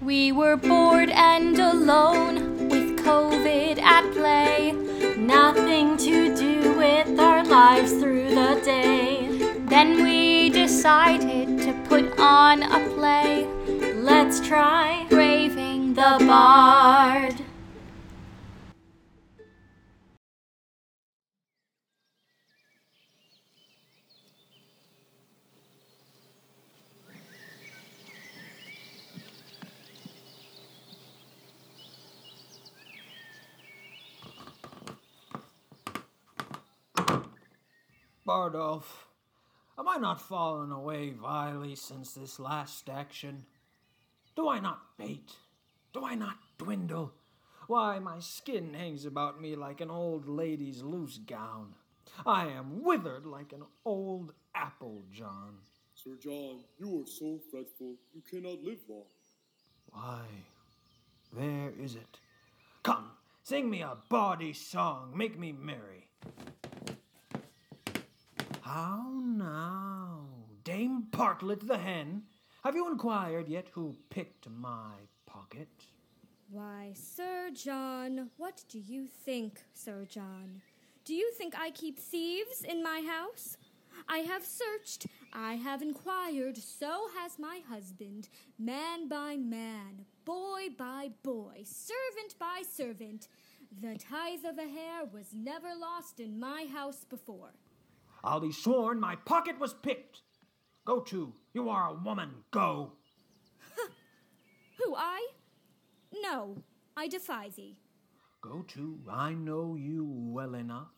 We were bored and alone with COVID at play. Nothing to do with our lives through the day. Then we decided to put on a play. Let's try Braving the Bard. Bardolph, am I not fallen away vilely since this last action? Do I not bate? Do I not dwindle? Why, my skin hangs about me like an old lady's loose gown. I am withered like an old apple, John. Sir John, you are so fretful, you cannot live long. Why, there is it. Come, sing me a bawdy song, make me merry. How now, Dame Partlet the hen? Have you inquired yet who picked my pocket? Why, Sir John, what do you think, Sir John? Do you think I keep thieves in my house? I have searched, I have inquired, so has my husband, man by man, boy by boy, servant by servant. The tithe of a hair was never lost in my house before. I'll be sworn my pocket was picked. Go to, you are a woman, go. Who, I? No, I defy thee. Go to, I know you well enough.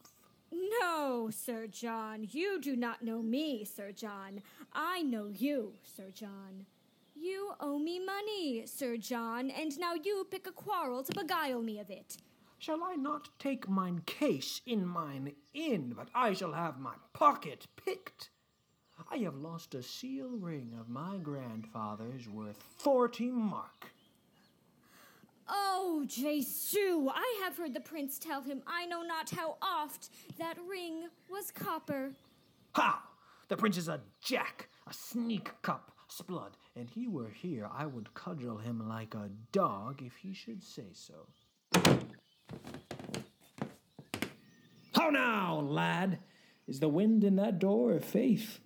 No, Sir John, you do not know me, Sir John. I know you, Sir John. You owe me money, Sir John, and now you pick a quarrel to beguile me of it. Shall I not take mine case in mine inn, but I shall have my pocket picked? I have lost a seal ring of my grandfather's worth forty mark. Oh, Jesu, I have heard the prince tell him I know not how oft that ring was copper. How? The prince is a jack, a sneak cup, splud, and he were here, I would cudgel him like a dog if he should say so. How now, lad? Is the wind in that door of faith?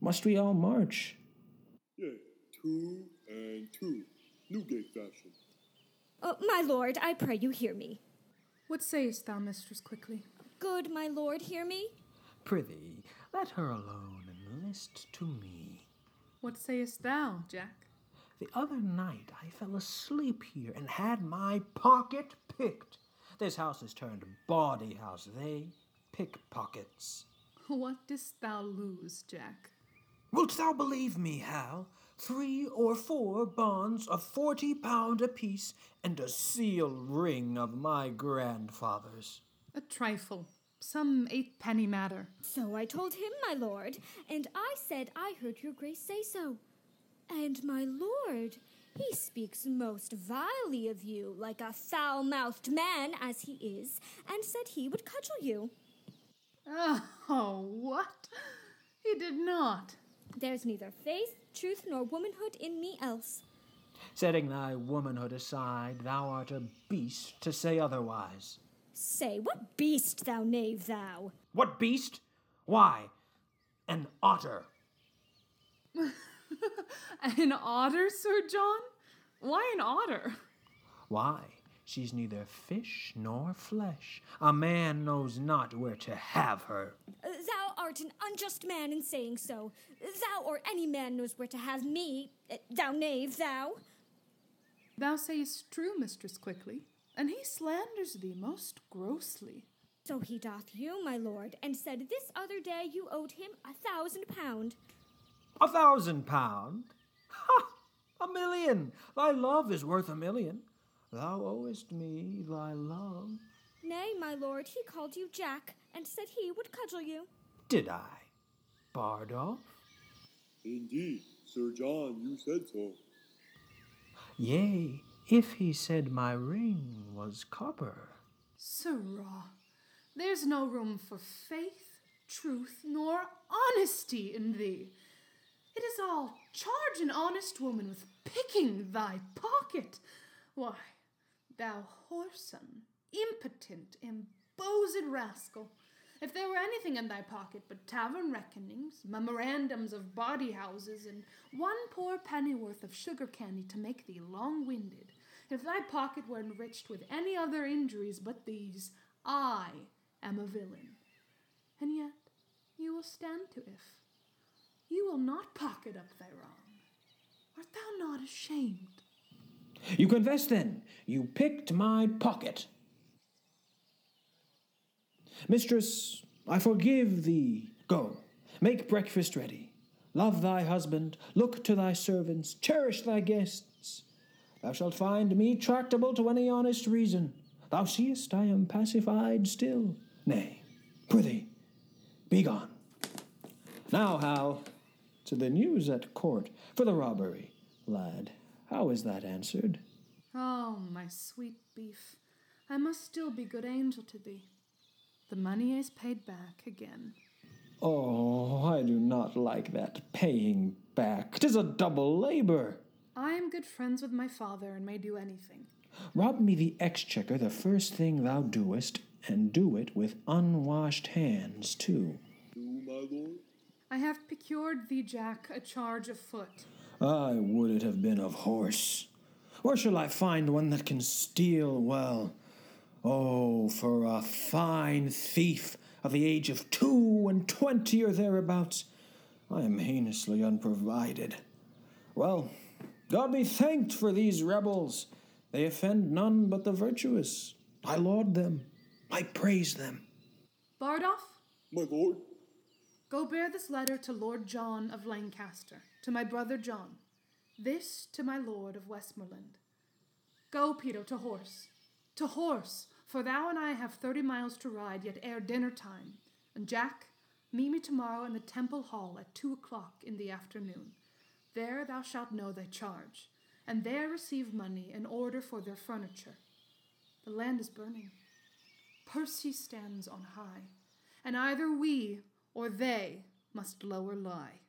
Must we all march? Yea, two and two, Newgate fashion. Oh, my lord, I pray you hear me. What sayest thou, mistress, quickly? Good, my lord, hear me. Prithee, let her alone and list to me. What sayest thou, Jack? The other night I fell asleep here and had my pocket picked. This house is turned bawdy house. They pickpockets. What didst thou lose, Jack? Wilt thou believe me, Hal? Three or four bonds of forty pound apiece and a seal ring of my grandfather's. A trifle. Some eight penny matter. So I told him, my lord, and I said I heard your grace say so. And my lord, he speaks most vilely of you, like a foul mouthed man as he is, and said he would cudgel you. Oh, what? He did not. There's neither faith, truth, nor womanhood in me else. Setting thy womanhood aside, thou art a beast to say otherwise. Say, what beast, thou knave, thou? What beast? Why, an otter. An otter, Sir John? Why an otter? Why, she's neither fish nor flesh. A man knows not where to have her. Thou art an unjust man in saying so. Thou or any man knows where to have me, uh, thou knave, thou. Thou sayest true, mistress, quickly, and he slanders thee most grossly. So he doth you, my lord, and said this other day you owed him a thousand pound. A thousand pound? Ha! A million! Thy love is worth a million. Thou owest me thy love. Nay, my lord, he called you Jack, and said he would cudgel you. Did I? Bardolph? Indeed, Sir John, you said so. Yea, if he said my ring was copper. Sirrah, there's no room for faith, truth, nor honesty in thee. It is all charge an honest woman with picking thy pocket. Why, thou whoreson, impotent, embosed rascal, if there were anything in thy pocket but tavern reckonings, memorandums of bawdy houses, and one poor pennyworth of sugar candy to make thee long winded, if thy pocket were enriched with any other injuries but these, I am a villain. And yet you will stand to if. You will not pocket up thy wrong. Art thou not ashamed? You confess then, you picked my pocket. Mistress, I forgive thee. Go, make breakfast ready. Love thy husband, look to thy servants, cherish thy guests. Thou shalt find me tractable to any honest reason. Thou seest I am pacified still. Nay, prithee, be gone. Now, Hal, to the news at court for the robbery. Lad, how is that answered? Oh, my sweet beef, I must still be good angel to thee. The money is paid back again. Oh, I do not like that paying back. 'Tis a double labor. I am good friends with my father and may do anything. Rob me the exchequer the first thing thou doest, and do it with unwashed hands, too. Do, my lord? I have procured thee, Jack, a charge of foot. I would it have been of horse. Where shall I find one that can steal well? Oh, for a fine thief of the age of two and twenty or thereabouts, I am heinously unprovided. Well, God be thanked for these rebels. They offend none but the virtuous. I laud them. I praise them. Bardolph, My lord? Go bear this letter to Lord John of Lancaster, to my brother John. This to my lord of Westmoreland. Go, Peto, to horse. To horse, for thou and I have thirty miles to ride yet ere dinner time. And Jack, meet me tomorrow in the Temple Hall at two o'clock in the afternoon. There thou shalt know thy charge, and there receive money in order for their furniture. The land is burning. Percy stands on high, and either we or they must lower lie.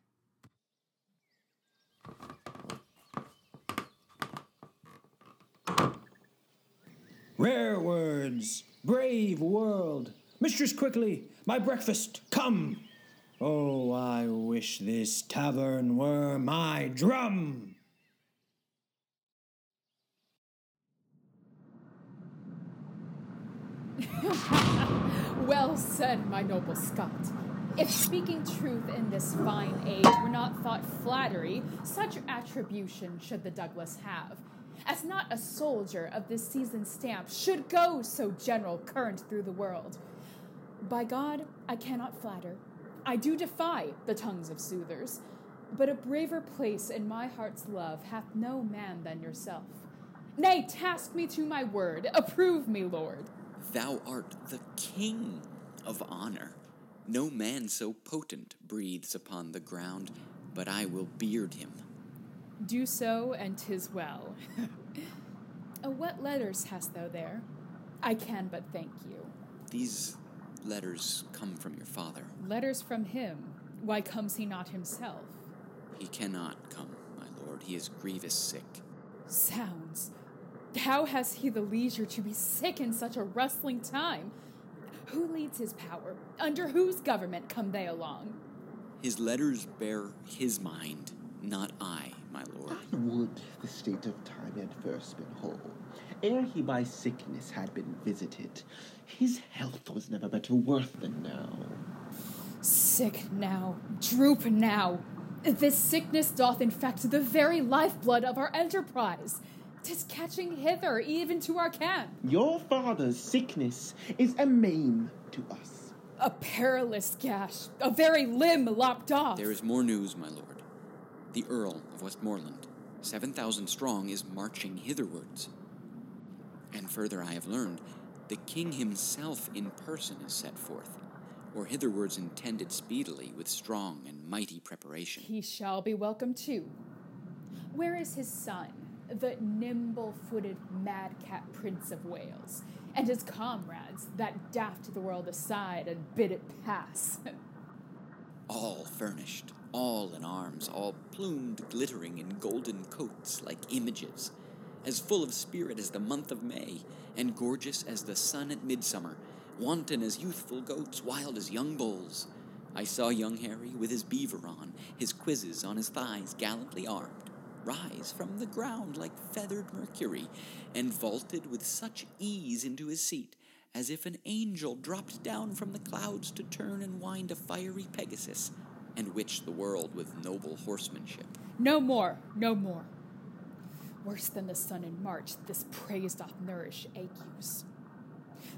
Rare words, brave world. Mistress Quickly, my breakfast, come. Oh, I wish this tavern were my drum. Well said, my noble Scot. If speaking truth in this fine age were not thought flattery, such attribution should the Douglas have, as not a soldier of this season's stamp should go so general current through the world. By God, I cannot flatter. I do defy the tongues of soothers, but a braver place in my heart's love hath no man than yourself. Nay, task me to my word, approve me, Lord. Thou art the king of honor. No man so potent breathes upon the ground, but I will beard him. Do so, and 'tis well. Uh, what letters hast thou there? I can but thank you. These letters come from your father. Letters from him. Why comes he not himself? He cannot come, my lord. He is grievous sick. Sounds. How has he the leisure to be sick in such a rustling time? Who leads his power? Under whose government come they along? His letters bear his mind, not I, my lord. I would the state of time had first been whole, ere he by sickness had been visited. His health was never better worth than now. Sick now, droop now. This sickness doth infect the very lifeblood of our enterprise. Tis catching hither even to our camp. Your father's sickness is a maim to us. A perilous gash, a very limb lopped off. There is more news, my lord. The Earl of Westmoreland, seven thousand strong, is marching hitherwards. And further, I have learned, the king himself in person is set forth, or hitherwards intended speedily with strong and mighty preparation. He shall be welcome too. Where is his son, the nimble footed madcap Prince of Wales, and his comrades that daft the world aside and bid it pass? All furnished. all in arms, all plumed, glittering in golden coats like images, as full of spirit as the month of May, and gorgeous as the sun at midsummer, wanton as youthful goats, wild as young bulls. I saw young Harry with his beaver on, his cuisses on his thighs, gallantly armed, rise from the ground like feathered Mercury, and vaulted with such ease into his seat as if an angel dropped down from the clouds to turn and wind a fiery Pegasus, and witch the world with noble horsemanship. No more, no more. Worse than the sun in March, this praise doth nourish agues.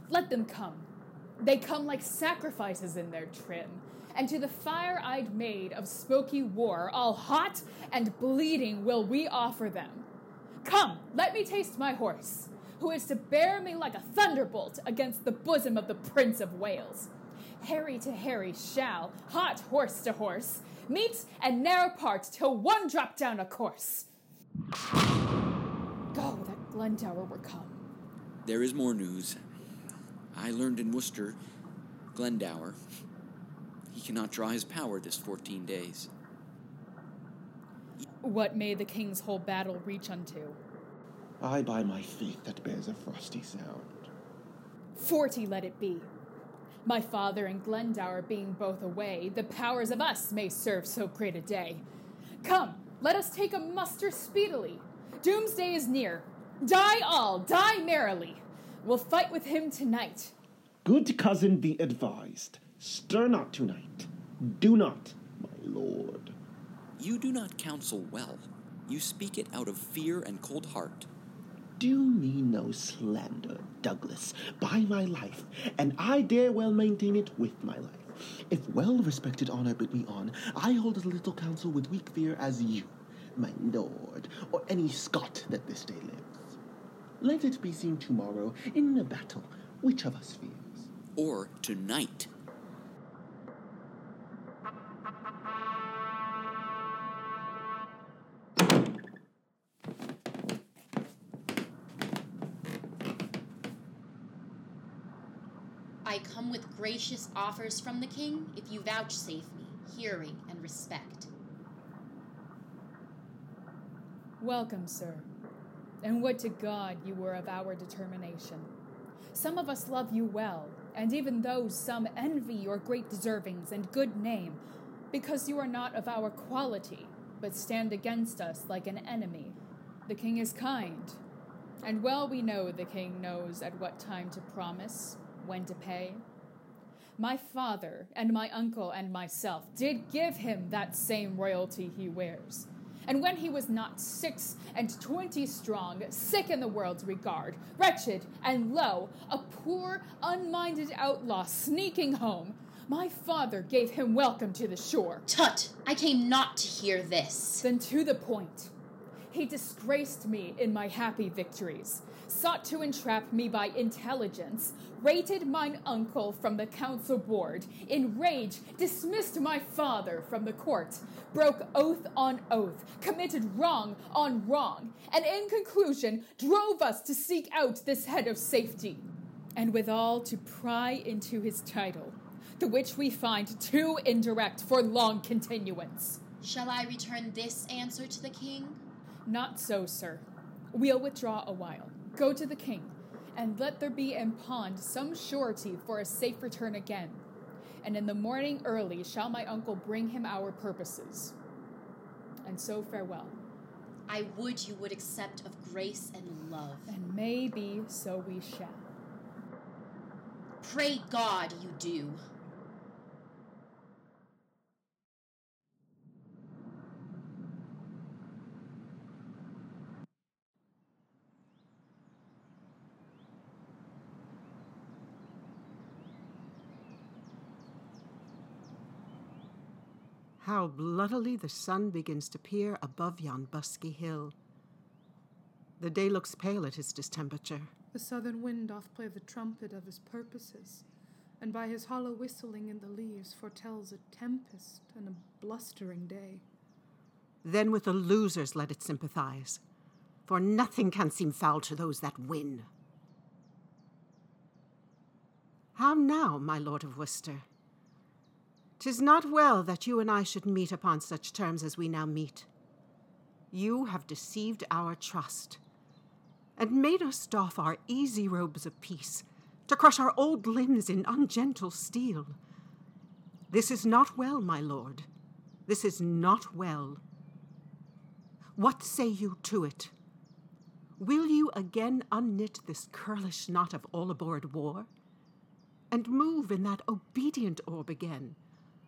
Let them come. They come like sacrifices in their trim, and to the fire eyed maid of smoky war, all hot and bleeding, will we offer them. Come, let me taste my horse, who is to bear me like a thunderbolt against the bosom of the Prince of Wales. Harry to Harry shall, hot horse to horse, meet and ne'er part till one drop down a course. Go, that Glendower were come. There is more news. I learned in Worcester, Glendower, he cannot draw his power this fourteen days. What may the king's whole battle reach unto? I by my faith that bears a frosty sound. Forty let it be. My father and Glendower being both away, the powers of us may serve so great a day. Come, let us take a muster speedily. Doomsday is near. Die all, die merrily. We'll fight with him tonight. Good cousin, be advised. Stir not tonight. Do not, my lord. You do not counsel well. You speak it out of fear and cold heart. Do me no slander, Douglas, by my life, and I dare well maintain it with my life. If well respected honor bid me on, I hold as little counsel with weak fear as you, my lord, or any Scot that this day lives. Let it be seen tomorrow in the battle which of us fears. Or tonight. Gracious offers from the king if you vouchsafe me hearing and respect. Welcome, sir. And would to God you were of our determination. Some of us love you well, and even though some envy your great deservings and good name, because you are not of our quality, but stand against us like an enemy. The king is kind, and well we know the king knows at what time to promise, when to pay. My father and my uncle and myself did give him that same royalty he wears. And when he was not six and twenty strong, sick in the world's regard, wretched and low, a poor, unminded outlaw sneaking home, my father gave him welcome to the shore. Tut! I came not to hear this. Then to the point. He disgraced me in my happy victories, sought to entrap me by intelligence, rated mine uncle from the council board, in rage dismissed my father from the court, broke oath on oath, committed wrong on wrong, and in conclusion drove us to seek out this head of safety, and withal to pry into his title, the which we find too indirect for long continuance. Shall I return this answer to the king? Not so, sir. We'll withdraw a while. Go to the king, and let there be in pond some surety for a safe return again. And in the morning early shall my uncle bring him our purposes. And so farewell. I would you would accept of grace and love. And maybe so we shall. Pray God you do. How bloodily the sun begins to peer above yon busky hill. The day looks pale at his distemperature. The southern wind doth play the trumpet of his purposes, and by his hollow whistling in the leaves foretells a tempest and a blustering day. Then with the losers let it sympathize, for nothing can seem foul to those that win. How now, my lord of Worcester? 'Tis not well that you and I should meet upon such terms as we now meet. You have deceived our trust, and made us doff our easy robes of peace to crush our old limbs in ungentle steel. This is not well, my lord. This is not well. What say you to it? Will you again unknit this curlish knot of all aboard war? And move in that obedient orb again,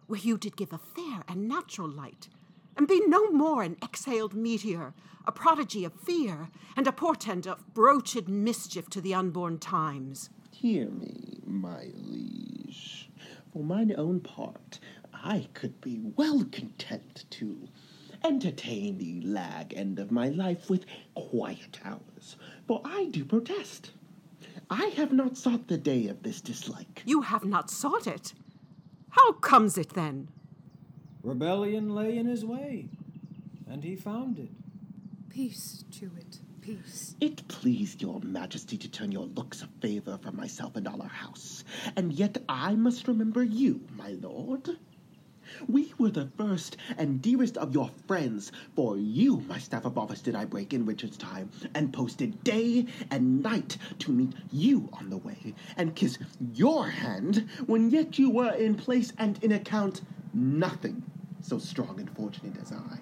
where you did give a fair and natural light, and be no more an exhaled meteor, a prodigy of fear, and a portent of broached mischief to the unborn times. Hear me, my liege. For mine own part, I could be well content to entertain the lag end of my life with quiet hours, for I do protest. I have not sought the day of this dislike. You have not sought it? How comes it then? Rebellion lay in his way, and he found it. Peace, chewet, peace. It pleased your majesty to turn your looks of favor from myself and all our house, and yet I must remember you, my lord. We were the first and dearest of your friends. For you, my staff of office, did I break in Richard's time, and posted day and night to meet you on the way, and kiss your hand when yet you were in place and in account nothing so strong and fortunate as I.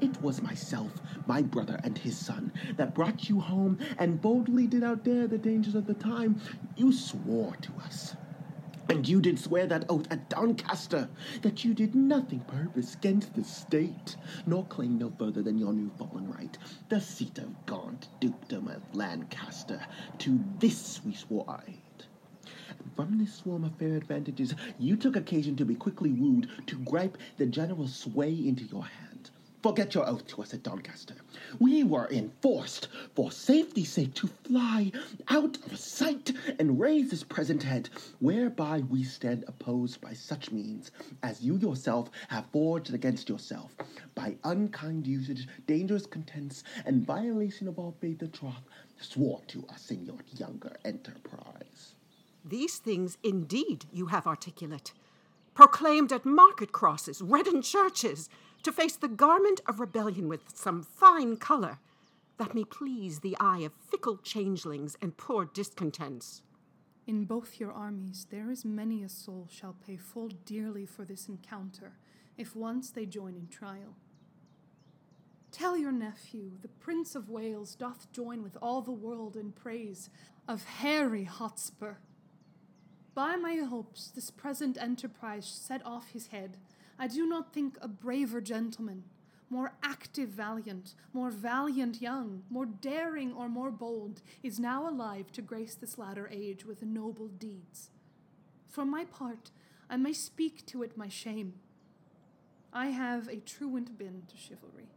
It was myself, my brother, and his son that brought you home and boldly did outdare the dangers of the time. You swore to us. And you did swear that oath at Doncaster that you did nothing purpose against the state, nor claim no further than your new fallen right, the seat of gaunt dukedom of Lancaster. To this we swore aid. From this swarm of fair advantages, you took occasion to be quickly wooed to gripe the general sway into your hand. Forget your oath to us at Doncaster. We were enforced, for safety's sake, to fly out of sight and raise this present head, whereby we stand opposed by such means as you yourself have forged against yourself, by unkind usage, dangerous contents, and violation of all faith and troth, swore to us in your younger enterprise. These things indeed you have articulate, proclaimed at market crosses, read in churches, to face the garment of rebellion with some fine colour, that may please the eye of fickle changelings and poor discontents. In both your armies there is many a soul shall pay full dearly for this encounter, if once they join in trial. Tell your nephew, the Prince of Wales doth join with all the world in praise of Harry Hotspur. By my hopes, this present enterprise set off his head. I do not think a braver gentleman, more active valiant, more valiant young, more daring or more bold, is now alive to grace this latter age with noble deeds. For my part, I may speak to it my shame. I have a truant been to chivalry,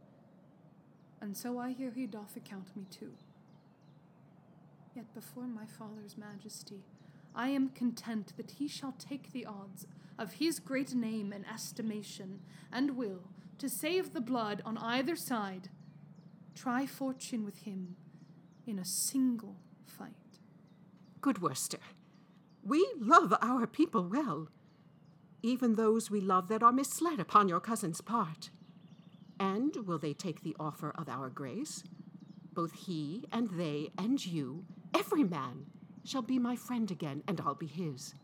and so I hear he doth account me too. Yet before my father's majesty, I am content that he shall take the odds of his great name and estimation, and will, to save the blood on either side, try fortune with him in a single fight. Good Worcester, we love our people well, even those we love that are misled upon your cousin's part. And will they take the offer of our grace? Both he and they and you, every man, shall be my friend again, and I'll be his.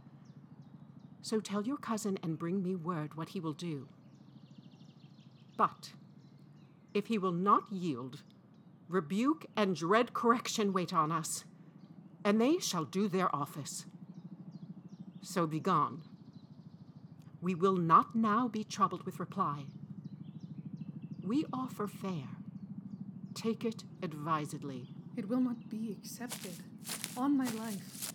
So tell your cousin and bring me word what he will do. But if he will not yield, rebuke and dread correction wait on us, and they shall do their office. So be gone. We will not now be troubled with reply. We offer fair. Take it advisedly. It will not be accepted. On my life,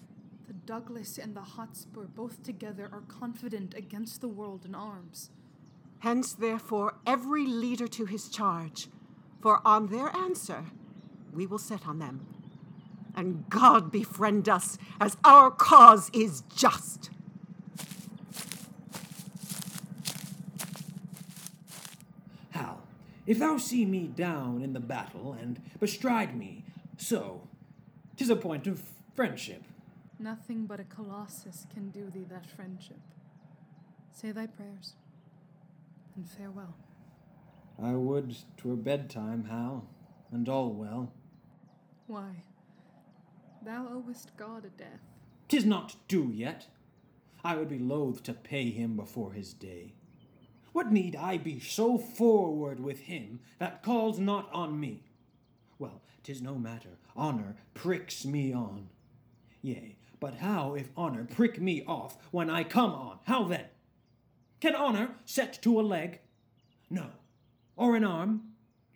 Douglas and the Hotspur both together are confident against the world in arms. Hence, therefore, every leader to his charge, for on their answer we will set on them. And God befriend us, as our cause is just. Hal, if thou see me down in the battle and bestride me, so, 'tis a point of friendship. Nothing but a colossus can do thee that friendship. Say thy prayers, and farewell. I would 'twere bedtime, Hal, and all well. Why? Thou owest God a death. 'Tis not due yet. I would be loath to pay him before his day. What need I be so forward with him that calls not on me? Well, 'tis no matter. Honor pricks me on. Yea, but how if honor prick me off when I come on? How then? Can honor set to a leg? No. Or an arm?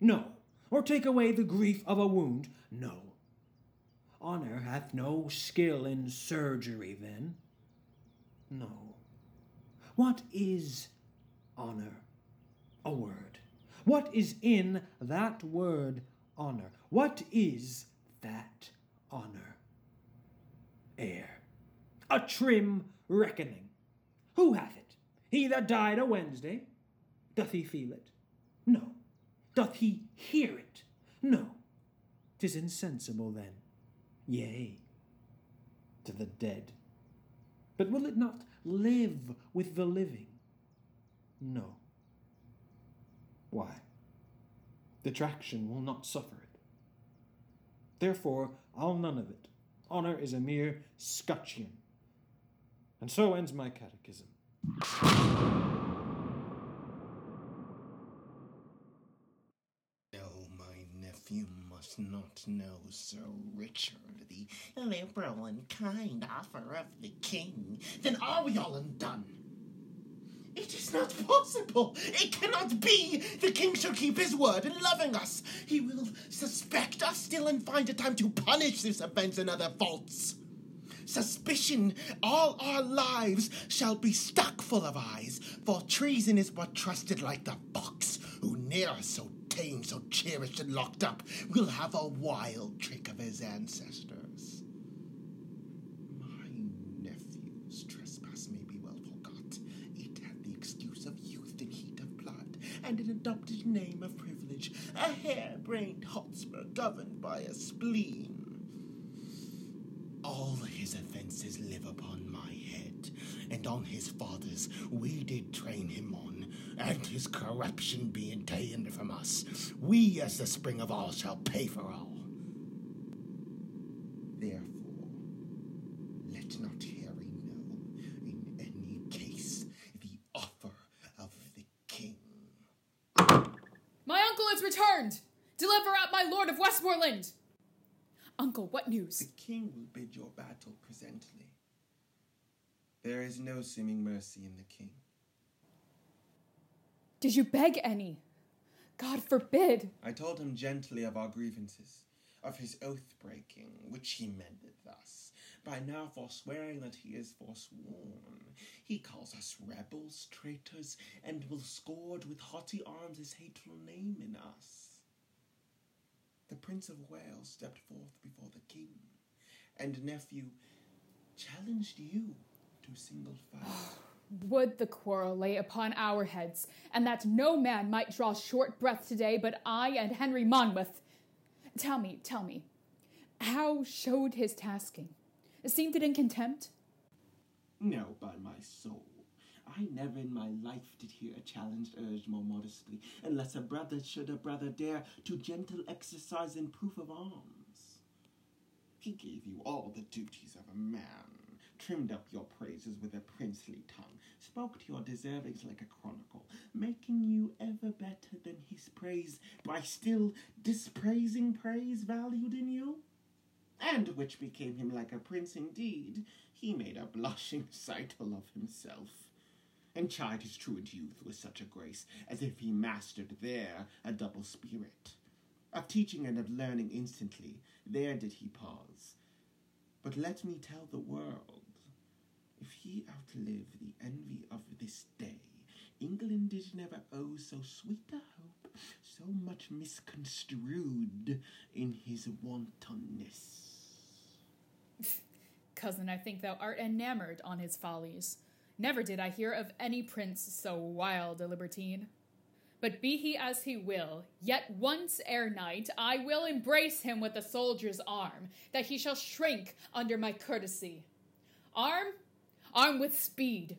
No. Or take away the grief of a wound? No. Honor hath no skill in surgery, then? No. What is honor? A word. What is in that word honor? What is that honor? Air. A trim reckoning. Who hath it? He that died a Wednesday? Doth he feel it? No. Doth he hear it? No. Tis insensible then. Yea, to the dead. But will it not live with the living? No. Why? The traction will not suffer it. Therefore, I'll none of it. Honor is a mere scutcheon. And so ends my catechism. No, my nephew must not know Sir Richard, the liberal and kind offer of the king. Then are we all undone? It is not possible. It cannot be. The king shall keep his word in loving us. He will suspect us still and find a time to punish this offense and other faults. Suspicion all our lives shall be stuck full of eyes, for treason is but trusted like the fox, who ne'er so tame, so cherished and locked up, will have a wild trick of his ancestors. My nephew's trespass may be well forgot. It had the excuse of youth and heat of blood, and an adopted name of privilege, a hair-brained Hotspur governed by a spleen. All his offences live upon my head, and on his father's we did train him on, and his corruption being ta'en from us, we as the spring of all shall pay for all. Therefore, let not Harry know, in any case, the offer of the king. My uncle is returned! Deliver up my lord of Westmoreland! Uncle, what news? The king will bid your battle presently. There is no seeming mercy in the king. Did you beg any? God forbid. I told him gently of our grievances, of his oath breaking, which he mended thus, by now forswearing that he is forsworn. He calls us rebels, traitors, and will scourge with haughty arms his hateful name in us. The Prince of Wales stepped forth before the king, and nephew challenged you to single fight. Would the quarrel lay upon our heads, and that no man might draw short breath today but I and Henry Monmouth. Tell me, tell me, how showed his tasking? Seemed it in contempt? No, by my soul. I never in my life did hear a challenge urged more modestly, unless a brother should a brother dare to gentle exercise in proof of arms. He gave you all the duties of a man, trimmed up your praises with a princely tongue, spoke to your deservings like a chronicle, making you ever better than his praise by still dispraising praise valued in you? And which became him like a prince indeed, he made a blushing sightle of himself and chide his truant youth with such a grace as if he mastered there a double spirit. Of teaching and of learning instantly, there did he pause. But let me tell the world, if he outlive the envy of this day, England did never owe so sweet a hope, so much misconstrued in his wantonness. Cousin, I think thou art enamored on his follies. Never did I hear of any prince so wild a libertine. But be he as he will, yet once ere night I will embrace him with a soldier's arm, that he shall shrink under my courtesy. Arm, arm with speed.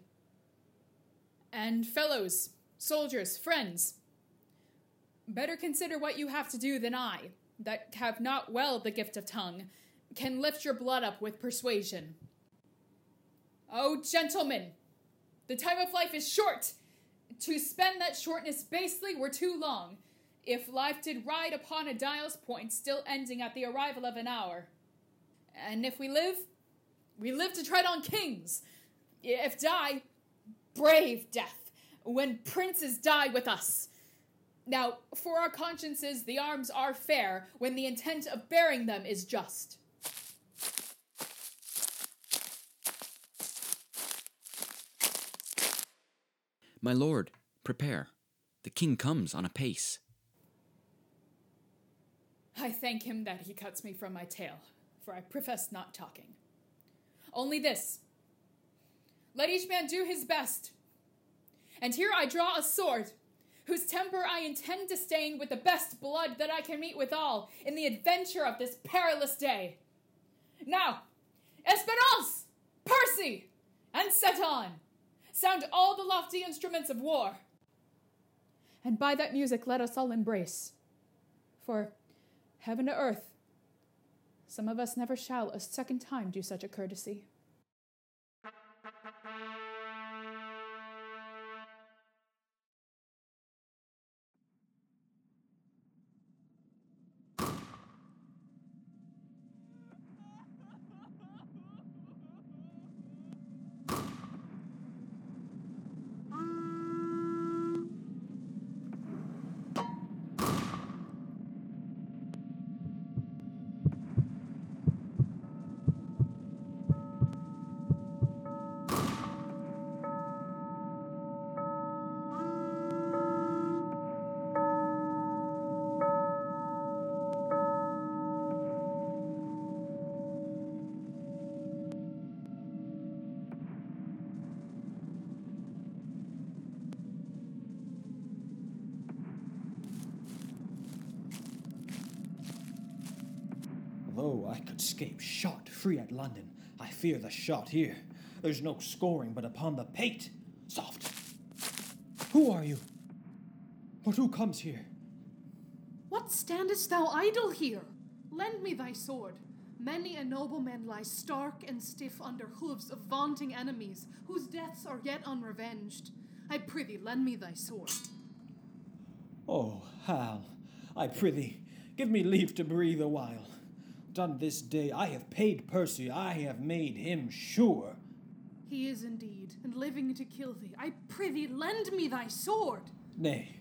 And fellows, soldiers, friends, better consider what you have to do than I, that have not well the gift of tongue, can lift your blood up with persuasion. Oh, gentlemen, the time of life is short. To spend that shortness basely were too long, if life did ride upon a dial's point, still ending at the arrival of an hour. And if we live, we live to tread on kings. If die, brave death, when princes die with us. Now, for our consciences, the arms are fair when the intent of bearing them is just. My lord, prepare. The king comes on apace. I thank him that he cuts me from my tale, for I profess not talking. Only this let each man do his best. And here I draw a sword, whose temper I intend to stain with the best blood that I can meet withal in the adventure of this perilous day. Now, Esperance, Percy, and Seton, sound all the lofty instruments of war. And by that music let us all embrace. For heaven to earth, some of us never shall a second time do such a courtesy. Though I could escape shot free at London, I fear the shot here. There's no scoring but upon the pate. Soft. Who are you? But who comes here? What standest thou idle here? Lend me thy sword. Many a nobleman lies stark and stiff under hoofs of vaunting enemies, whose deaths are yet unrevenged. I prithee, lend me thy sword. Oh, Hal, I prithee, give me leave to breathe a while. Done this day, I have paid Percy, I have made him sure. He is indeed, and living to kill thee. I prithee, lend me thy sword. Nay,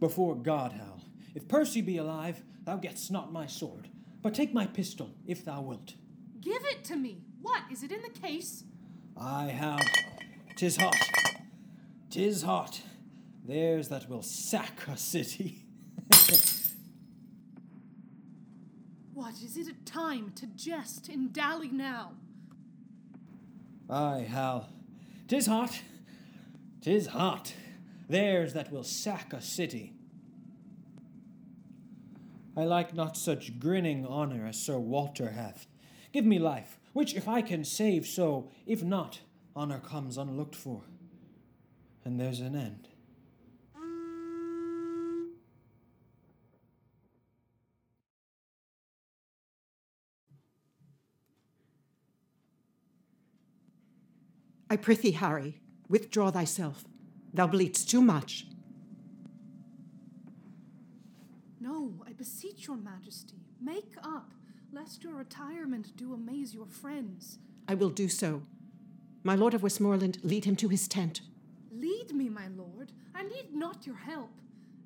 before God, Hal, if Percy be alive, thou getst not my sword, but take my pistol, if thou wilt. Give it to me. What, is it in the case? I have. tis hot. Tis hot. There's that will sack a city. What, is it a time to jest and dally now? Ay, Hal, tis hot. Tis hot. There's that will sack a city. I like not such grinning honor as Sir Walter hath. Give me life, which if I can save, so, if not, honor comes unlooked for. And there's an end. I prithee, Harry, withdraw thyself. Thou bleedst too much. No, I beseech your majesty, make up, lest your retirement do amaze your friends. I will do so. My lord of Westmoreland, lead him to his tent. Lead me, my lord. I need not your help.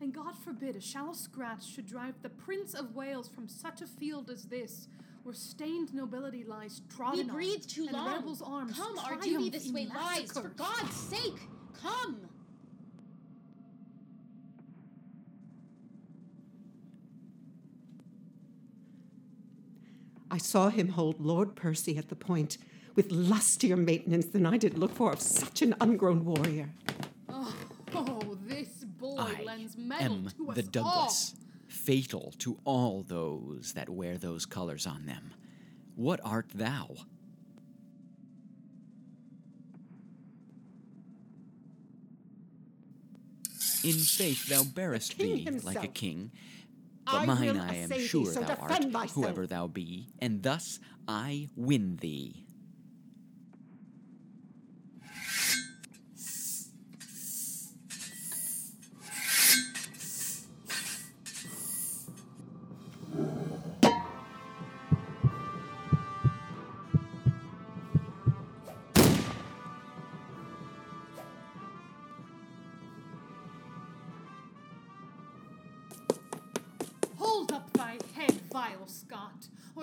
And God forbid a shallow scratch should drive the Prince of Wales from such a field as this, where stained nobility lies trodden We on, breathe too and long. rebels' arms Come, our triumph duty this in way lies. For. God's sake, come. I saw him hold Lord Percy at the point, with lustier maintenance than I did look for of such an ungrown warrior. Oh, oh, this boy I lends metal am to us the Douglas, fatal to all those that wear those colors on them. What art thou? In faith, thou bearest thee like a king. But I mine I am assay thee, sure so thou art, thyself. whoever thou be, and thus I win thee.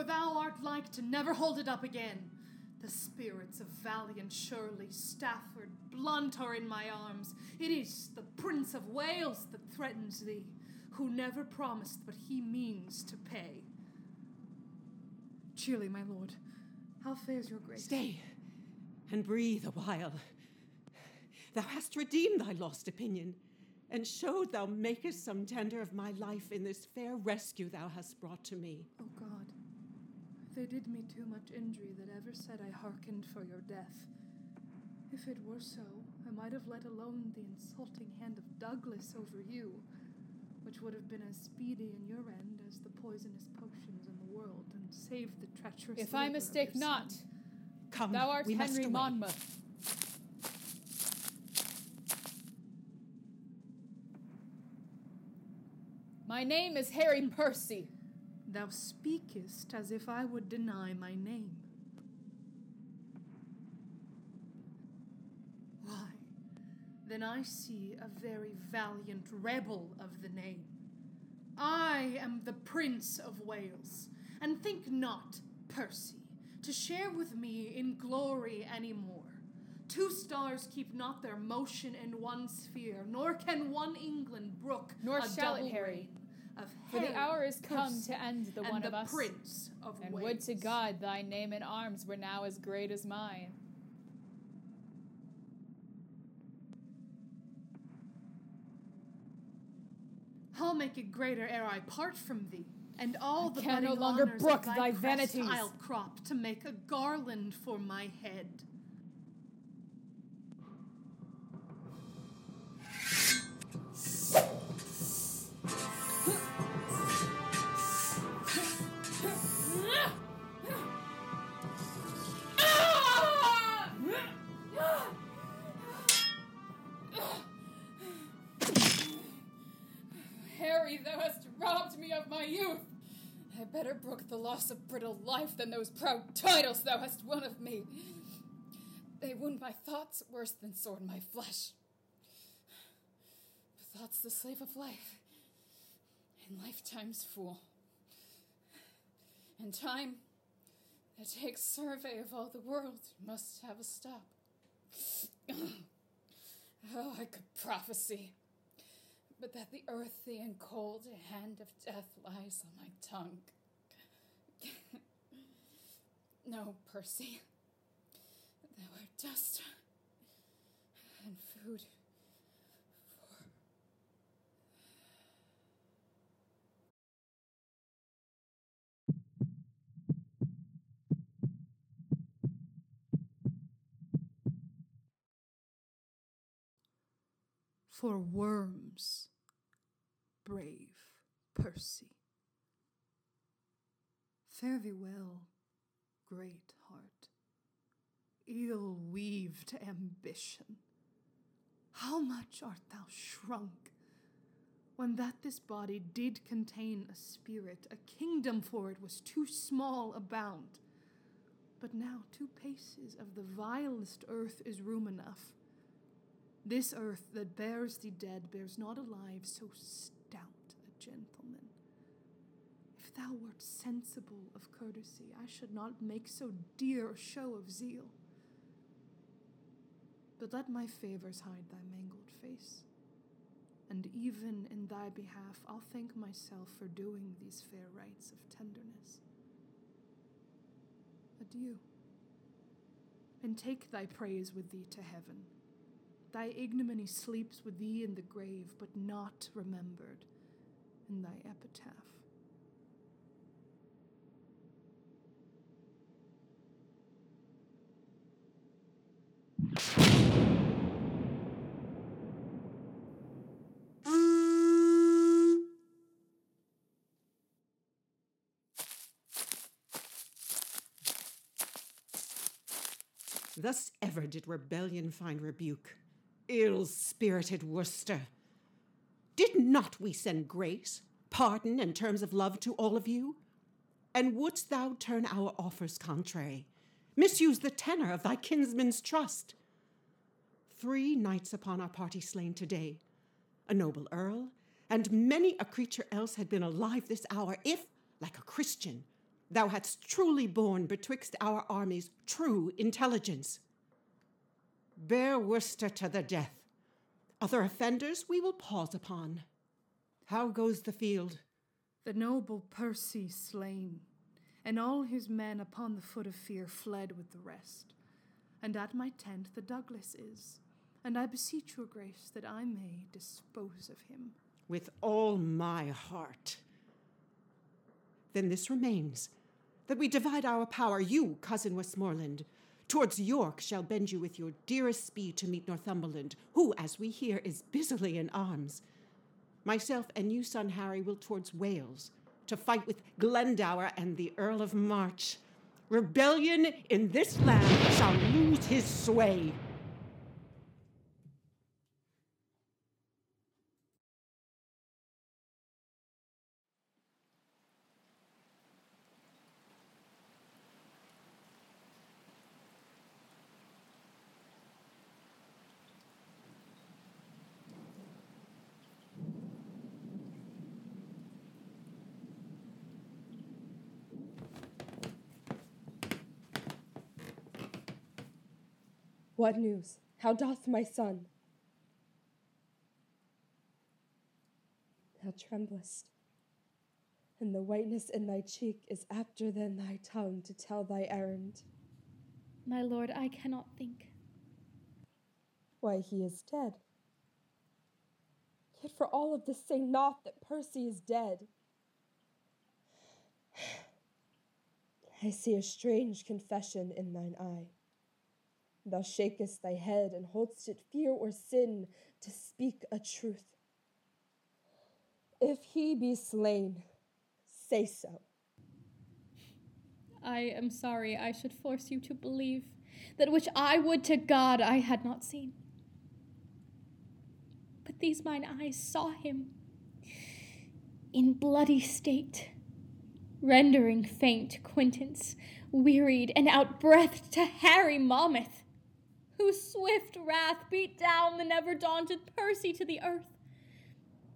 Thou art like to never hold it up again. The spirits of valiant Shirley, Stafford, Blunt are in my arms. It is the Prince of Wales that threatens thee, who never promised but he means to pay. Cheerly, my lord, how fares your grace? Stay and breathe a while. Thou hast redeemed thy lost opinion, and showed thou makest some tender of my life in this fair rescue thou hast brought to me. Oh God, they did me too much injury that ever said I hearkened for your death. If it were so, I might have let alone the insulting hand of Douglas over you, which would have been as speedy in your end as the poisonous potions in the world, and saved the treacherous. If I labor of mistake not, son. Come, thou art we must Henry away. Monmouth. My name is Harry Percy. Thou speakest as if I would deny my name. Why, then I see a very valiant rebel of the name. I am the Prince of Wales, and think not, Percy, to share with me in glory any more. Two stars keep not their motion in one sphere, nor can one England brook Nor a shall it, Harry. Of For the hour is come to end the one the of us. Prince of and would to God thy name and arms were now as great as mine. I'll make it greater ere I part from thee, and all I the can no longer brook thy, thy vanities. I'll crop to make a garland for my head. Loss of brittle life than those proud titles thou hast won of me. They wound my thoughts worse than sword my flesh. But Thought's the slave of life, and lifetime's fool. And time that takes survey of all the world must have a stop. oh, I could prophesy but that the earthy and cold hand of death lies on my tongue. No, Percy. Thou were dust and food for. For worms, brave Percy. Fare thee well, great heart. Ill weaved ambition. How much art thou shrunk? When that this body did contain a spirit, a kingdom for it was too small a bound. But now two paces of the vilest earth is room enough. This earth that bears the dead bears not alive so stout a gentleman. If thou wert sensible of courtesy, I should not make so dear a show of zeal. But let my favors hide thy mangled face, and even in thy behalf I'll thank myself for doing these fair rites of tenderness. Adieu, and take thy praise with thee to heaven. Thy ignominy sleeps with thee in the grave, but not remembered in thy epitaph. Thus ever did rebellion find rebuke. Ill spirited Worcester! Did not we send grace, pardon, and terms of love to all of you? And wouldst thou turn our offers contrary, misuse the tenor of thy kinsman's trust? Three knights upon our party slain today, a noble earl, and many a creature else had been alive this hour, if, like a Christian, thou hadst truly borne betwixt our armies true intelligence. Bear Worcester to the death. Other offenders we will pause upon. How goes the field? The noble Percy slain, and all his men upon the foot of fear fled with the rest. And at my tent the Douglas is, and I beseech your grace that I may dispose of him. With all my heart. Then this remains that we divide our power, you, cousin Westmoreland, towards York shall bend you with your dearest speed to meet Northumberland, who, as we hear, is busily in arms. Myself and you, son Harry, will towards Wales to fight with Glendower and the Earl of March. Rebellion in this land shall lose his sway. What news? How doth my son? Thou tremblest, and the whiteness in thy cheek is apter than thy tongue to tell thy errand. My lord, I cannot think. Why, he is dead. Yet for all of this, say not that Percy is dead. I see a strange confession in thine eye. Thou shakest thy head and holdst it fear or sin to speak a truth. If he be slain, say so. I am sorry I should force you to believe that which I would to God I had not seen. But these mine eyes saw him in bloody state, rendering faint quittance, wearied and outbreathed to Harry Monmouth whose swift wrath beat down the never daunted Percy to the earth,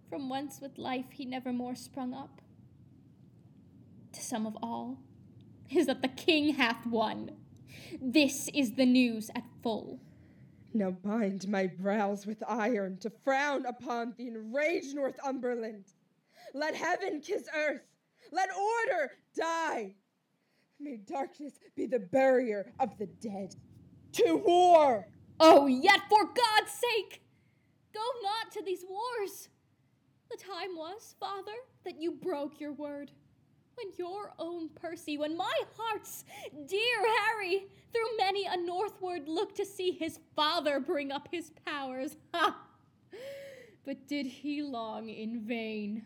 from whence with life he never more sprung up. To sum of all is that the king hath won. This is the news at full. Now bind my brows with iron to frown upon the enraged Northumberland. Let heaven kiss earth. Let order die. May darkness be the barrier of the dead to war. Oh, yet for God's sake, go not to these wars. The time was, Father, that you broke your word. When your own Percy, when my heart's dear Harry, through many a northward look to see his father bring up his powers. Ha! But did he long in vain?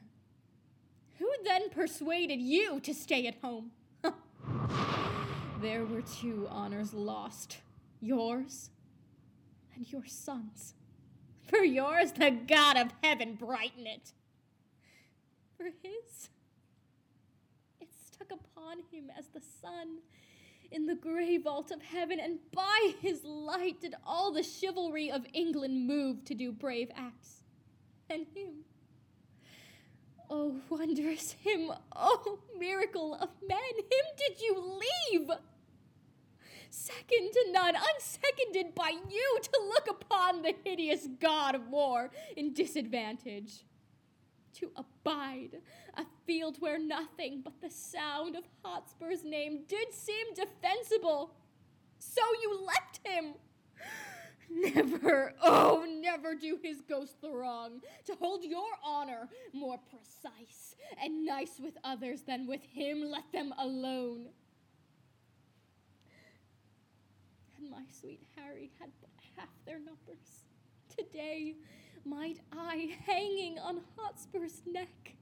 Who then persuaded you to stay at home? there were two honors lost yours and your son's. For yours, the God of heaven brighten it. For his, it stuck upon him as the sun in the grey vault of heaven, and by his light did all the chivalry of England move to do brave acts. And him, oh wondrous him, oh miracle of men, him did you leave! Second to none, unseconded by you, to look upon the hideous god of war in disadvantage. To abide a field where nothing but the sound of Hotspur's name did seem defensible. So you left him. Never, oh, never do his ghost the wrong, to hold your honor more precise and nice with others than with him, let them alone. My sweet Harry had but half their numbers. Today, might I, hanging on Hotspur's neck,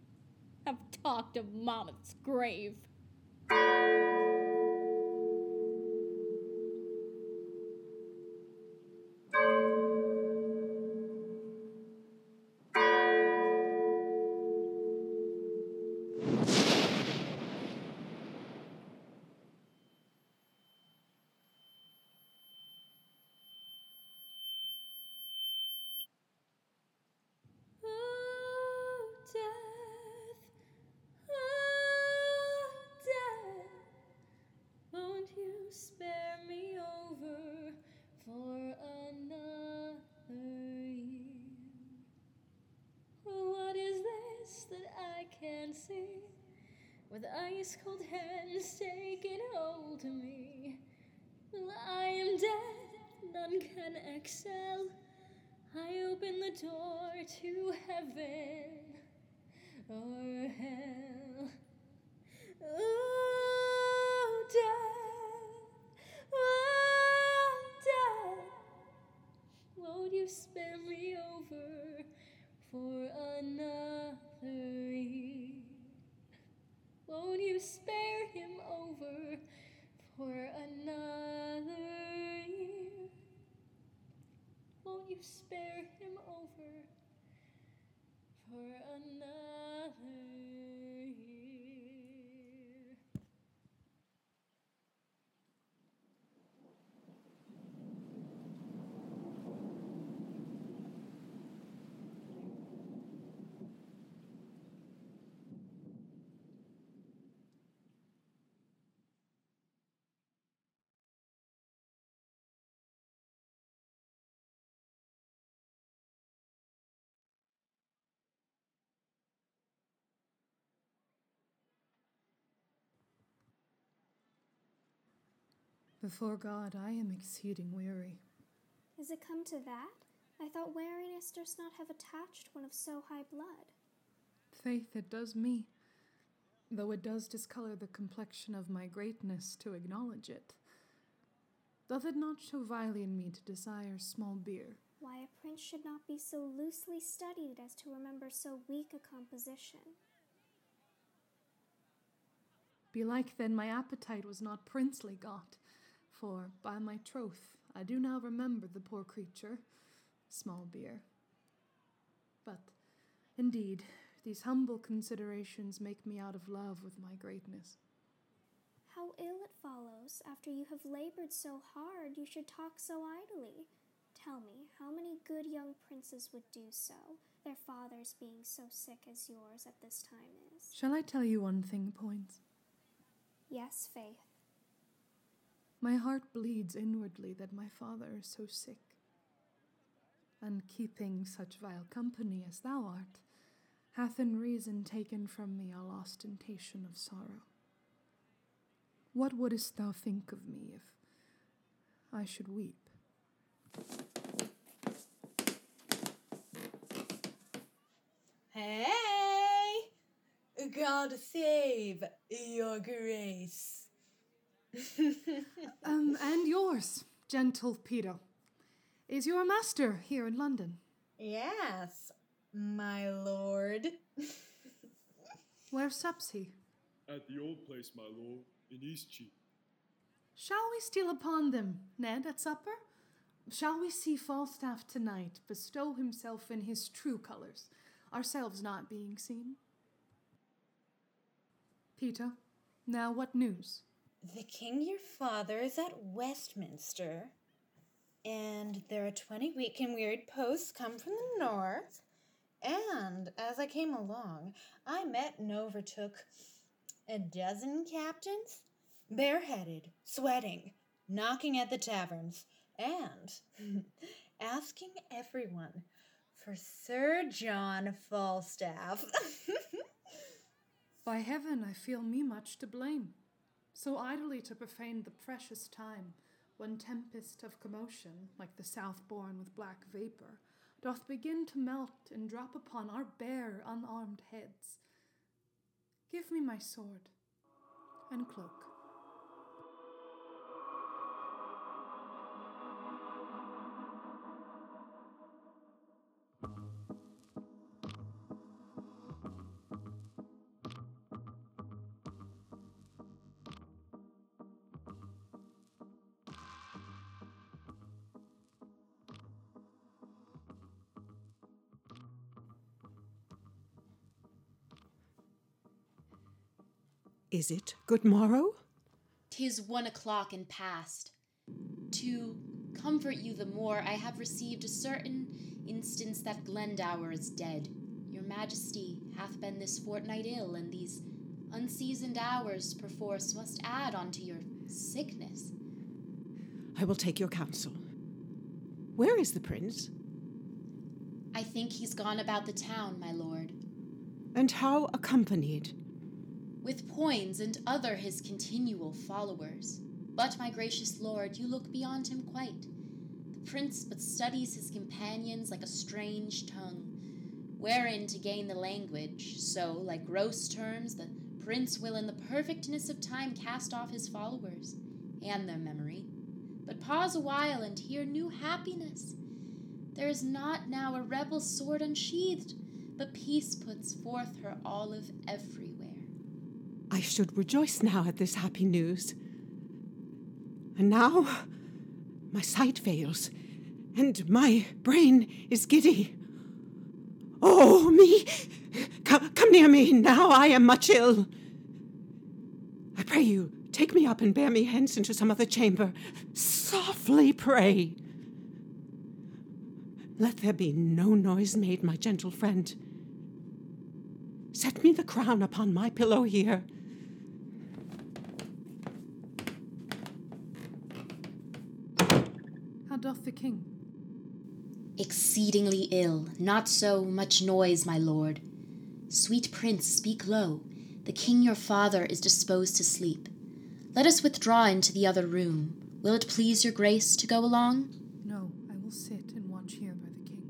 have talked of Monmouth's grave. With ice cold hands taking hold of me. Well, I am dead, none can excel. I open the door to heaven or hell. Oh, death, oh, death, won't you spare me over for another year? Won't you spare him over for another year? Won't you spare him over for another year? Before God, I am exceeding weary. Is it come to that? I thought weariness durst not have attached one of so high blood. Faith, it does me, though it does discolor the complexion of my greatness to acknowledge it. Doth it not show vilely in me to desire small beer? Why a prince should not be so loosely studied as to remember so weak a composition. Belike then my appetite was not princely got, for by my troth I do now remember the poor creature, small beer. But indeed, these humble considerations make me out of love with my greatness. How ill it follows, after you have labored so hard, you should talk so idly. Tell me, how many good young princes would do so, their fathers being so sick as yours at this time is? Shall I tell you one thing, Poins? Yes, Faith. My heart bleeds inwardly that my father is so sick. And keeping such vile company as thou art, hath in reason taken from me all ostentation of sorrow. What wouldst thou think of me if I should weep? Hey! God save your grace. um, and yours, gentle Peter. Is your master here in London? Yes, my lord. Where sups he? At the old place, my lord, in Eastcheap. Shall we steal upon them, Ned, at supper? Shall we see Falstaff tonight bestow himself in his true colours, ourselves not being seen? Peto, now what news? The king your father is at Westminster, and there are 20 weak and weird posts come from the north. And as I came along, I met and overtook a dozen captains, bareheaded, sweating, knocking at the taverns, and asking everyone for Sir John Falstaff. By heaven, I feel me much to blame. So idly to profane the precious time, when tempest of commotion, like the south born with black vapour, doth begin to melt and drop upon our bare, unarmed heads. Give me my sword and cloak. Is it good morrow? Tis one o'clock and past. To comfort you the more, I have received a certain instance that Glendower is dead. Your Majesty hath been this fortnight ill, and these unseasoned hours perforce must add unto your sickness. I will take your counsel. Where is the prince? I think he's gone about the town, my lord. And how accompanied? With Poins and other his continual followers. But, my gracious lord, you look beyond him quite. The prince but studies his companions like a strange tongue, wherein to gain the language, so, like gross terms, the prince will in the perfectness of time cast off his followers and their memory. But pause a while and hear new happiness. There is not now a rebel sword unsheathed, but peace puts forth her olive everywhere. I should rejoice now at this happy news. And now my sight fails, and my brain is giddy. Oh, me! Come, come near me, now I am much ill. I pray you, take me up and bear me hence into some other chamber. Softly pray. Let there be no noise made, my gentle friend. Set me the crown upon my pillow here. How doth the king? Exceedingly ill, not so much noise, my lord. Sweet prince, speak low. The king your father is disposed to sleep. Let us withdraw into the other room. Will it please your grace to go along? No, I will sit and watch here by the king.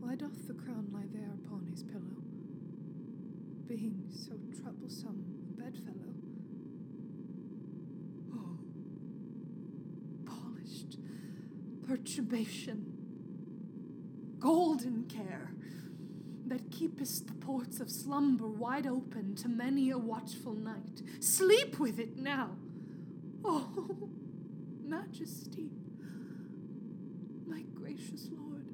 Why doth the crown lie there upon his pillow? Being so troublesome a bedfellow. Oh, polished perturbation, golden care, that keepest the ports of slumber wide open to many a watchful night. Sleep with it now. Oh, majesty, my gracious lord,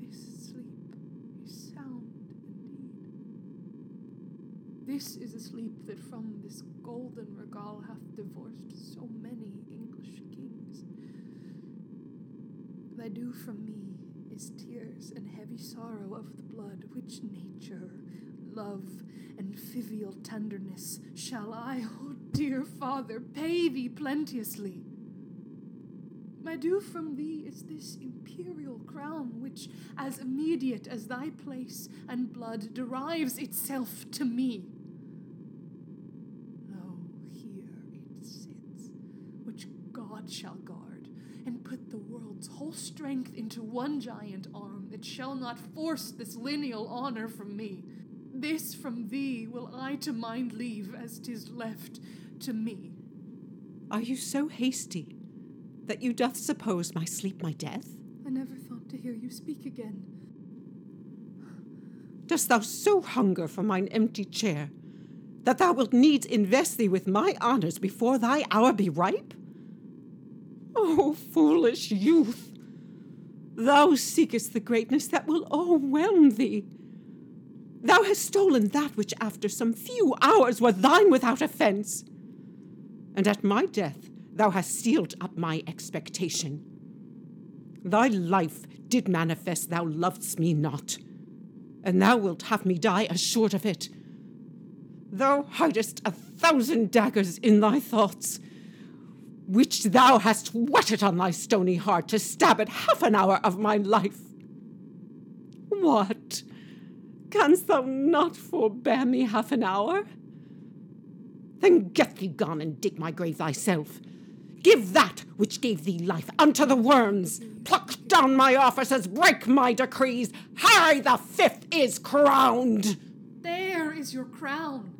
this sleep is sound indeed. This is a sleep that from this golden rigol hath divorced so many English kings. Thy due from me is tears and heavy sorrow of the blood which nature, love, and filial tenderness shall I, oh dear father, pay thee plenteously. My due from thee is this imperial crown, which, as immediate as thy place and blood, derives itself to me. Lo, here it sits, which God shall guard, and put the world's whole strength into one giant arm that shall not force this lineal honor from me. This from thee will I to mind leave as 'tis left to me. Are you so hasty that you doth suppose my sleep my death? I never thought to hear you speak again. Dost thou so hunger for mine empty chair that thou wilt needs invest thee with my honours before thy hour be ripe? O foolish youth! Thou seekest the greatness that will overwhelm thee. Thou hast stolen that which after some few hours were thine without offence. And at my death thou hast sealed up my expectation. Thy life did manifest thou lovedst me not, and thou wilt have me die assured of it. Thou hidest a thousand daggers in thy thoughts, which thou hast whetted on thy stony heart to stab at half an hour of my life. What? Canst thou not forbear me half an hour? Then get thee gone and dig my grave thyself. Give that which gave thee life unto the worms. Pluck down my officers, break my decrees. Harry the Fifth is crowned. There is your crown.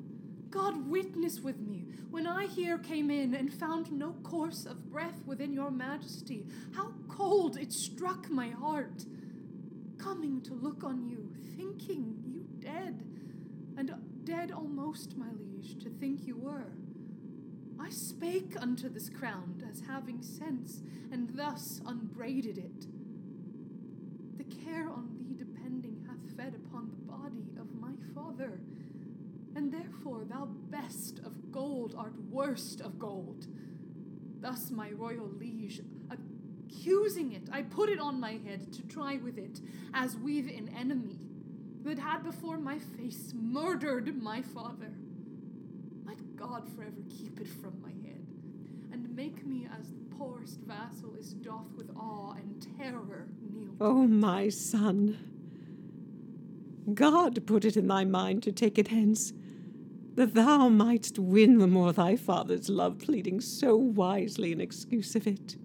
God witness with me, when I here came in and found no course of breath within your majesty, how cold it struck my heart. Coming to look on you, thinking you dead, and dead almost, my liege, to think you were. I spake unto this crown as having sense, and thus unbraided it. The care on thee depending hath fed upon the body of my father, and therefore thou best of gold art worst of gold. Thus, my royal liege, accusing it, I put it on my head to try with it, as with an enemy that had before my face murdered my father. Let God forever keep it from my head, and make me as the poorest vassal is doth with awe and terror kneel. Oh, my son, God put it in thy mind to take it hence, that thou mightst win the more thy father's love, pleading so wisely in excuse of it.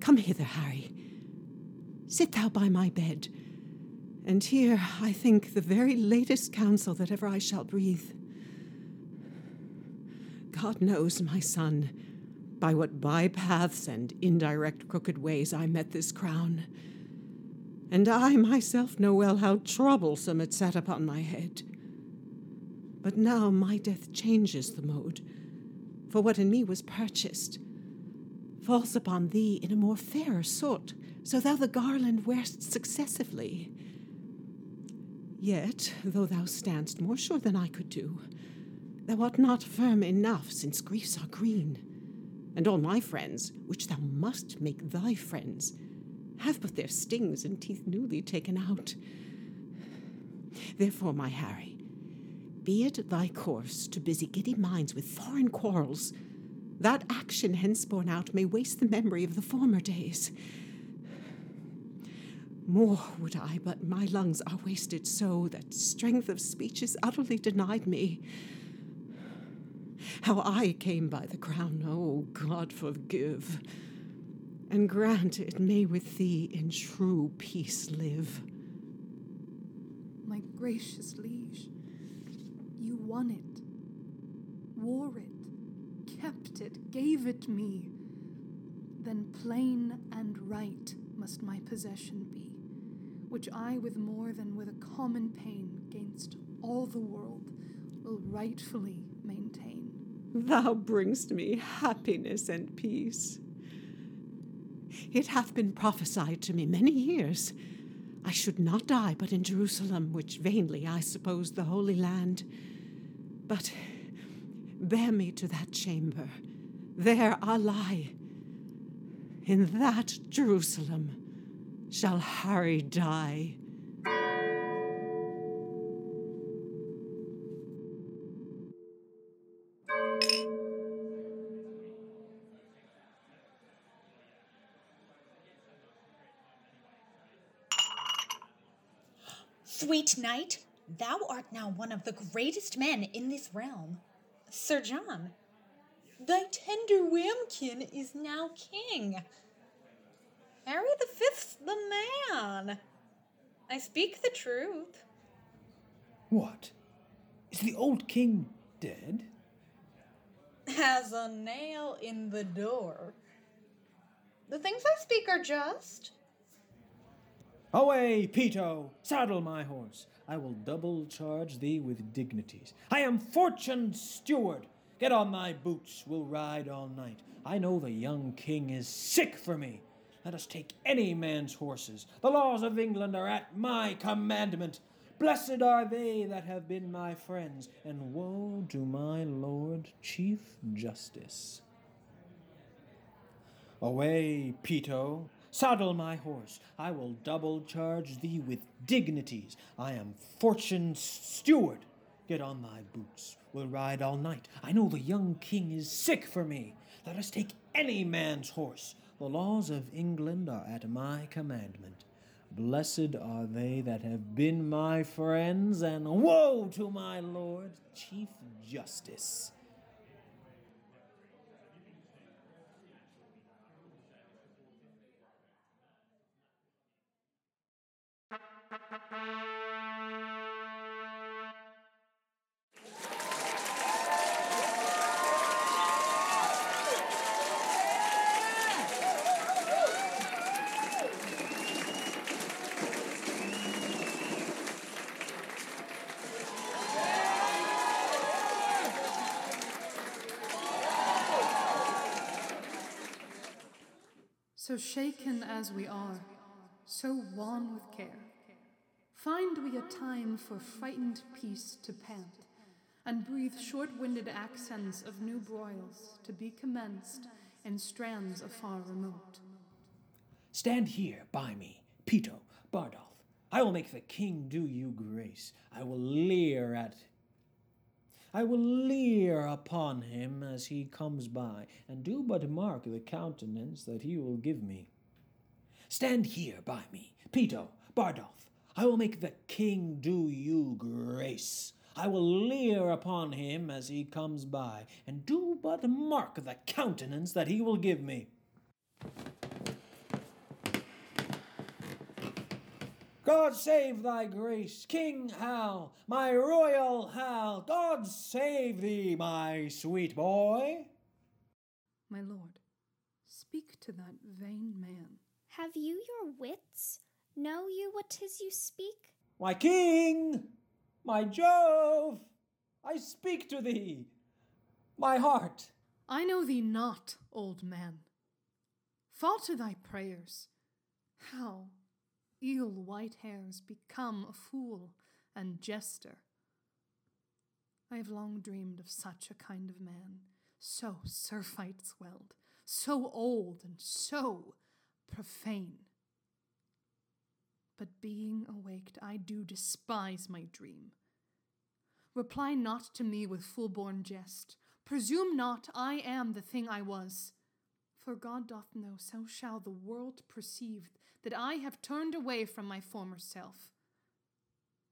Come hither, Harry. Sit thou by my bed, and hear, I think, the very latest counsel that ever I shall breathe. God knows, my son, by what bypaths and indirect crooked ways I met this crown. And I myself know well how troublesome it sat upon my head. But now my death changes the mode, for what in me was purchased falls upon thee in a more fairer sort, so thou the garland wearest successively. Yet, though thou standst more sure than I could do, thou art not firm enough, since griefs are green. And all my friends, which thou must make thy friends, have but their stings and teeth newly taken out. Therefore, my Harry, be it thy course to busy giddy minds with foreign quarrels, that action henceborn out may waste the memory of the former days. More would I, but my lungs are wasted so that strength of speech is utterly denied me. How I came by the crown, oh God, forgive, and grant it may with thee in true peace live. My gracious liege, won it, wore it, kept it, gave it me. Then plain and right must my possession be, which I with more than with a common pain gainst all the world will rightfully maintain. Thou bringst me happiness and peace. It hath been prophesied to me many years. I should not die but in Jerusalem, which vainly I supposed the Holy Land. But bear me to that chamber. There I'll lie. In that Jerusalem shall Harry die. Sweet knight, thou art now one of the greatest men in this realm. Sir John, thy tender lambkin is now king. Harry the Fifth's the man. I speak the truth. What? Is the old king dead? As a nail in the door. The things I speak are just. Away, Peto! Saddle my horse. I will double charge thee with dignities. I am Fortune's steward. Get on thy boots, we'll ride all night. I know the young king is sick for me. Let us take any man's horses. The laws of England are at my commandment. Blessed are they that have been my friends, and woe to my Lord Chief Justice. Away, Peto! Saddle my horse. I will double charge thee with dignities. I am Fortune's steward. Get on thy boots. We'll ride all night. I know the young king is sick for me. Let us take any man's horse. The laws of England are at my commandment. Blessed are they that have been my friends, and woe to my Lord Chief Justice. So shaken as we are, so wan with care, find we a time for frightened peace to pant, and breathe short winded accents of new broils to be commenced in strands afar remote. Stand here by me, Peto, Bardolph. I will make the king do you grace. I will leer at. I will leer upon him as he comes by, and do but mark the countenance that he will give me. Stand here by me, Peto, Bardolph. I will make the king do you grace. I will leer upon him as he comes by, and do but mark the countenance that he will give me. God save thy grace, King Hal, my royal Hal. God save thee, my sweet boy. My lord, speak to that vain man. Have you your wits? Know you what 'tis you speak? My king, my Jove, I speak to thee, my heart. I know thee not, old man. Fall to thy prayers. How eel white hairs become a fool and jester. I have long dreamed of such a kind of man, so surfeit swelled, so old and so profane. But being awaked, I do despise my dream. Reply not to me with full born jest. Presume not I am the thing I was. For God doth know, so shall the world perceive that I have turned away from my former self.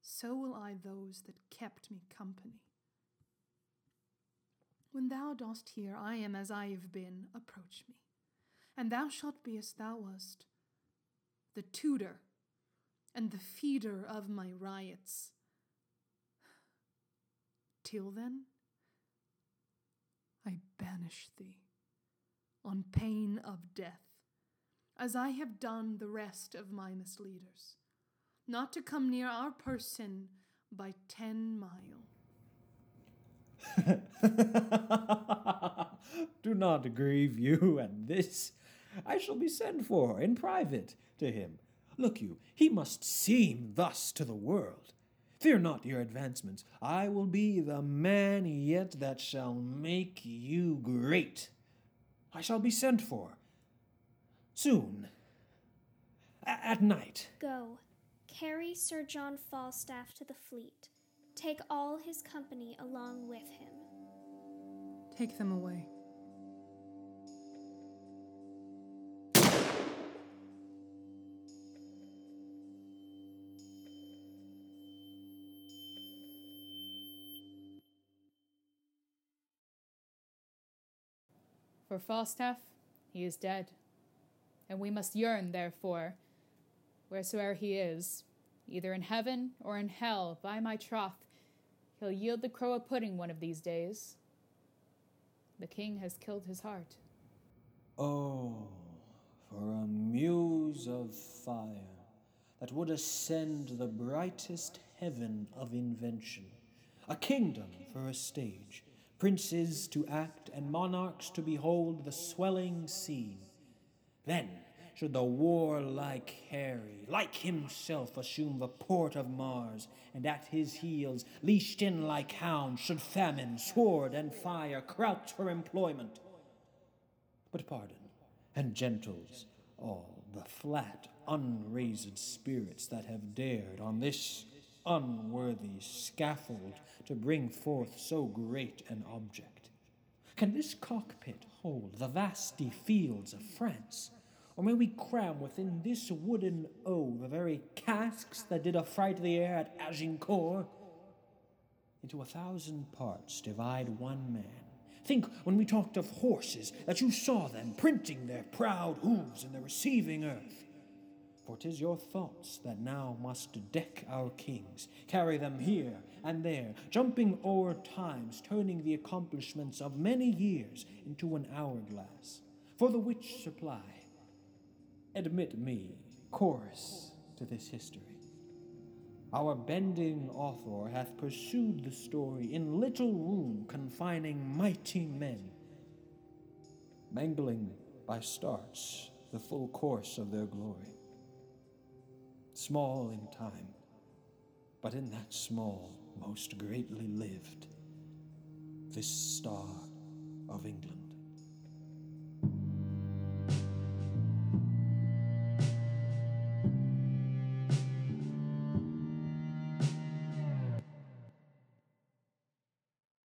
So will I those that kept me company. When thou dost hear I am as I have been, approach me, and thou shalt be as thou wast, the tutor and the feeder of my riots. Till then, I banish thee on pain of death, as I have done the rest of my misleaders, not to come near our person by ten mile. Do not grieve you and this. I shall be sent for in private to him. Look you, he must seem thus to the world. Fear not your advancements. I will be the man yet that shall make you great. I shall be sent for. Soon. A- at night. Go, carry Sir John Falstaff to the fleet. Take all his company along with him. Take them away. For Falstaff, he is dead, and we must yearn, therefore, wheresoe'er he is, either in heaven or in hell, by my troth, he'll yield the crow a pudding one of these days. The king has killed his heart. Oh, for a muse of fire that would ascend the brightest heaven of invention, a kingdom for a stage, princes to act, and monarchs to behold the swelling scene. Then should the warlike Harry, like himself, assume the port of Mars, and at his heels, leashed in like hounds, should famine, sword, and fire crouch for employment. But pardon, and gentles, all the flat, unraised spirits that have dared on this unworthy scaffold to bring forth so great an object. Can this cockpit hold the vasty fields of France? Or may we cram within this wooden O the very casks that did affright the air at Agincourt? Into a thousand parts divide one man. Think when we talked of horses that you saw them printing their proud hooves in the receiving earth. For 'tis your thoughts that now must deck our kings, carry them here and there, jumping o'er times, turning the accomplishments of many years into an hourglass. For the which supply, admit me, chorus to this history. Our bending author hath pursued the story in little room confining mighty men, mangling by starts the full course of their glory. Small in time, but in that small most greatly lived this star of England.